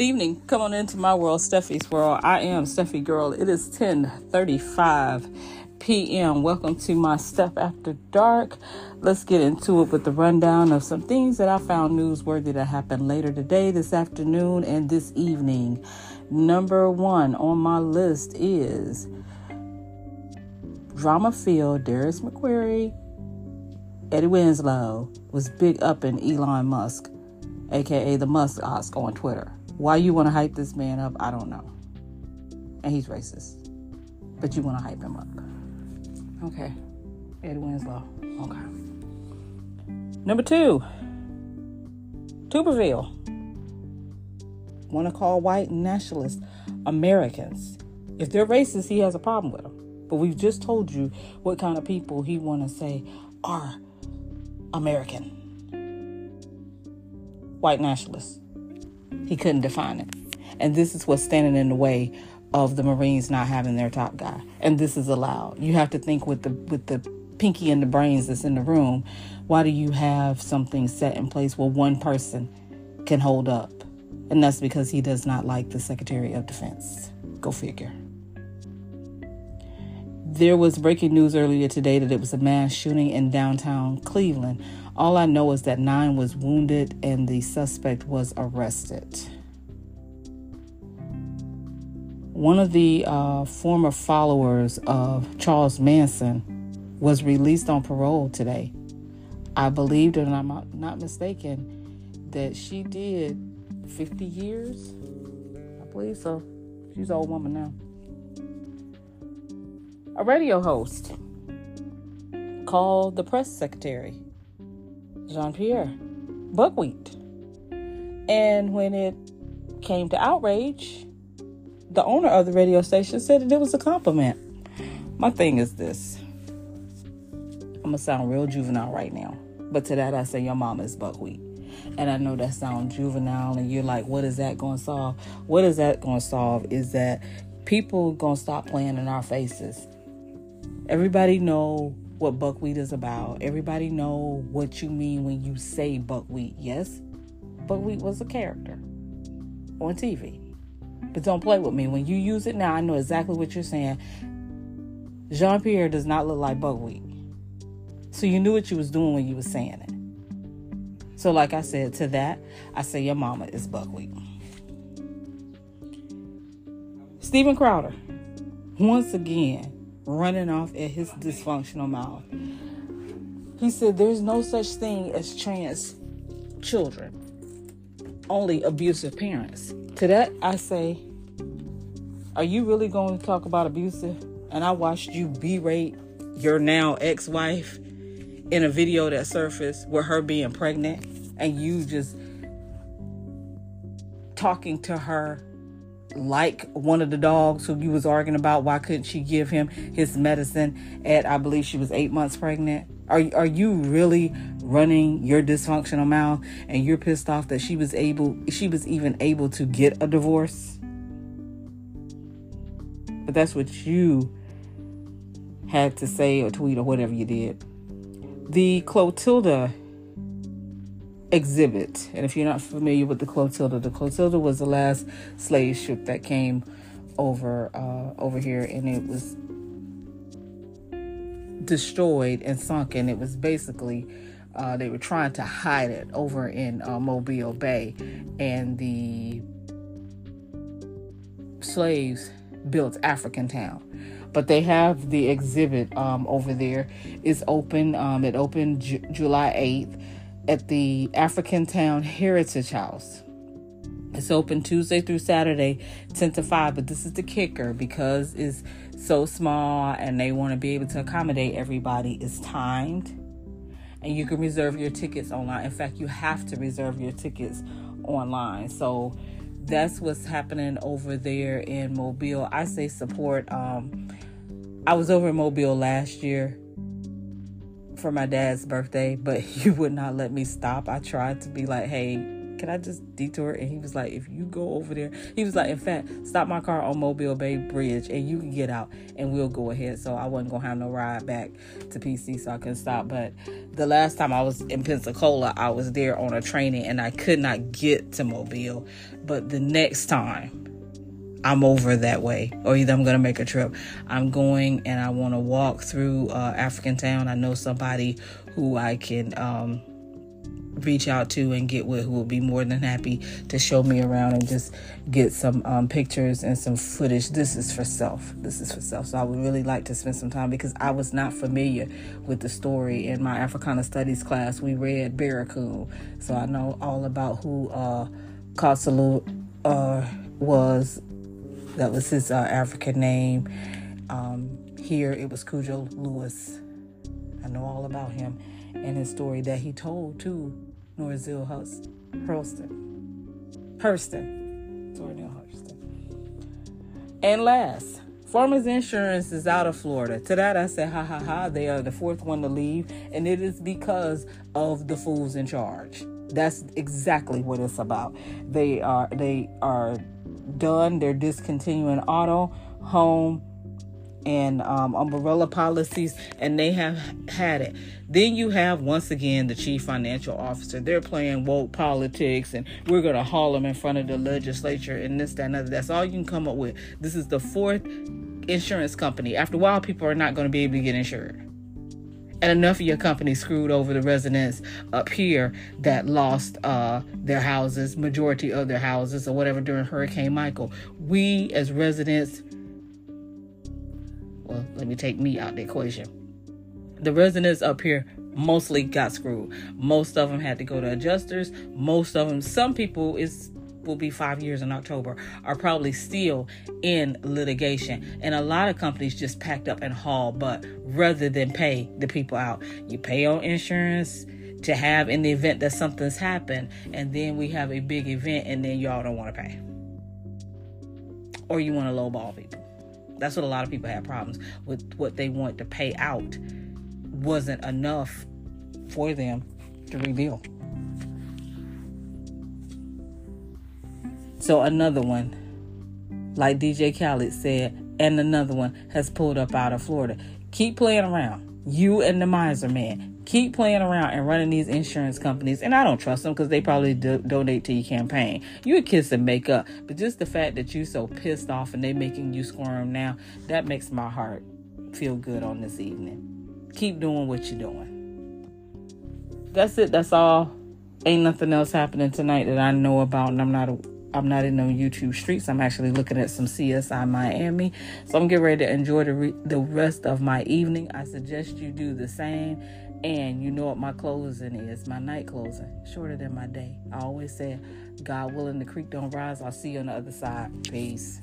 Good evening. Come on into my world, Steffie's world. I am Steffi Girl. It is 10:35 p.m. Welcome to my Steffie After Dark. Let's get into it with the rundown of some things that I found newsworthy that happened later today, this afternoon, and this evening. Number one on my list is drama filled Darius McCrary, Eddie Winslow was big up in Elon Musk, aka the Musk Oscar on Twitter. Why you want to hype this man up, I don't know. And he's racist. But you want to hype him up. Okay. Eddie Winslow. Okay. Number two, Tuberville. Want to call white nationalists Americans. If they're racist, he has a problem with them. But we've just told you what kind of people he want to say are American. White nationalists. He couldn't define it. And this is what's standing in the way of the Marines not having their top guy. And this is allowed. You have to think with the with the pinky and the brains that's in the room. Why do you have something set in place where one person can hold up? And that's because he does not like the Secretary of Defense. Go figure. There was breaking news earlier today that it was a mass shooting in downtown Cleveland. All I know is that nine was wounded and the suspect was arrested. One of the uh, former followers of Charles Manson was released on parole today. I believed, and I'm not mistaken, that she did 50 years. I believe so. She's an old woman now. A radio host called the press secretary, Jean Pierre, buckwheat. And when it came to outrage, the owner of the radio station said that it was a compliment. My thing is this I'm to sound real juvenile right now. But to that, I say, Your mama is buckwheat. And I know that sounds juvenile, and you're like, What is that going to solve? What is that going to solve is that people to stop playing in our faces. Everybody know what buckwheat is about. Everybody know what you mean when you say buckwheat. Yes, buckwheat was a character on TV. But don't play with me. When you use it now, I know exactly what you're saying. Jean Pierre does not look like buckwheat. So you knew what you was doing when you was saying it. So like I said to that, I say your mama is buckwheat. Steven Crowder, once again, running off at his dysfunctional mouth. He said there's no such thing as trans children, only abusive parents. To that, I say, Are you really going to talk about abusive? And I watched you berate your now ex wife in a video that surfaced with her being pregnant and you just talking to her like one of the dogs who you was arguing about why couldn't she give him his medicine at I believe she was 8 months pregnant? Are are you really running your dysfunctional mouth and you're pissed off that she was able she was even able to get a divorce? But that's what you had to say or tweet or whatever you did. The Clotilda exhibit. And if you're not familiar with the Clotilda, the Clotilda was the last slave ship that came over uh, over here, and it was destroyed and sunk. And it was basically uh, they were trying to hide it over in uh, Mobile Bay, and the slaves built Africatown but they have the exhibit um, over there. It's open. Um, it opened J- July 8th at the Africatown Heritage House. It's open Tuesday through Saturday, 10 to 5. But this is the kicker because it's so small and they want to be able to accommodate everybody. It's timed and you can reserve your tickets online. In fact, you have to reserve your tickets online. So that's what's happening over there in Mobile. I say support. Um, I was over in Mobile last year for my dad's birthday, but he would not let me stop. I tried to be like, hey, can I just detour? And he was like, if you go over there, he was like, in fact, stop my car on Mobile Bay Bridge and you can get out and we'll go ahead. So I wasn't gonna have no ride back to PC, so I couldn't stop. But the last time I was in Pensacola, I was there on a training and I could not get to Mobile. but the next time I'm over that way, or either I'm going to make a trip. I'm going and I want to walk through uh, Africatown. I know somebody who I can um, reach out to and get with who will be more than happy to show me around and just get some um, pictures and some footage. This is for self. This is for self. So I would really like to spend some time because I was not familiar with the story. In my Africana Studies class, we read Barracoon. So I know all about who uh, uh, was. That was his uh, African name. Um, here it was Cudjo Lewis. I know all about him and his story that he told to Norzel Hurston. Hurston. Norzel Hurston. And last, Farmers Insurance is out of Florida. To that I said, ha ha ha, they are the fourth one to leave, and it is because of the fools in charge. That's exactly what it's about. They are they are done. They're discontinuing auto, home, and um, umbrella policies, and they have had it. Then you have once again the chief financial officer. They're playing woke politics, and we're gonna haul them in front of the legislature and this, that, and other. That's all you can come up with. This is the fourth insurance company. After a while, people are not going to be able to get insured. And enough of your company screwed over the residents up here that lost uh, their houses, majority of their houses, or whatever during Hurricane Michael. We as residents well, let me take me out the equation. The residents up here mostly got screwed. Most of them had to go to adjusters. Most of them, some people is will be five years in October, are probably still in litigation. And a lot of companies just packed up and hauled, but rather than pay the people out, you pay on insurance to have in the event that something's happened, and then we have a big event, and then y'all don't want to pay. Or you want to lowball people. That's what a lot of people have problems with what they want to pay out wasn't enough for them to rebuild. So another one, like DJ Khaled said, and another one has pulled up out of Florida. Keep playing around. You and the miser man keep playing around and running these insurance companies. And I don't trust them because they probably do- donate to your campaign. You a kiss and make up, but just the fact that you so pissed off and they making you squirm now, that makes my heart feel good on this evening. Keep doing what you're doing. That's it. That's all. Ain't nothing else happening tonight that I know about, and I'm not I'm not in no YouTube streets. I'm actually looking at some CSI Miami. So I'm getting ready to enjoy the re- the rest of my evening. I suggest you do the same. And you know what my closing is, my night closing, shorter than my day. I always say, God willing, the creek don't rise. I'll see you on the other side. Peace.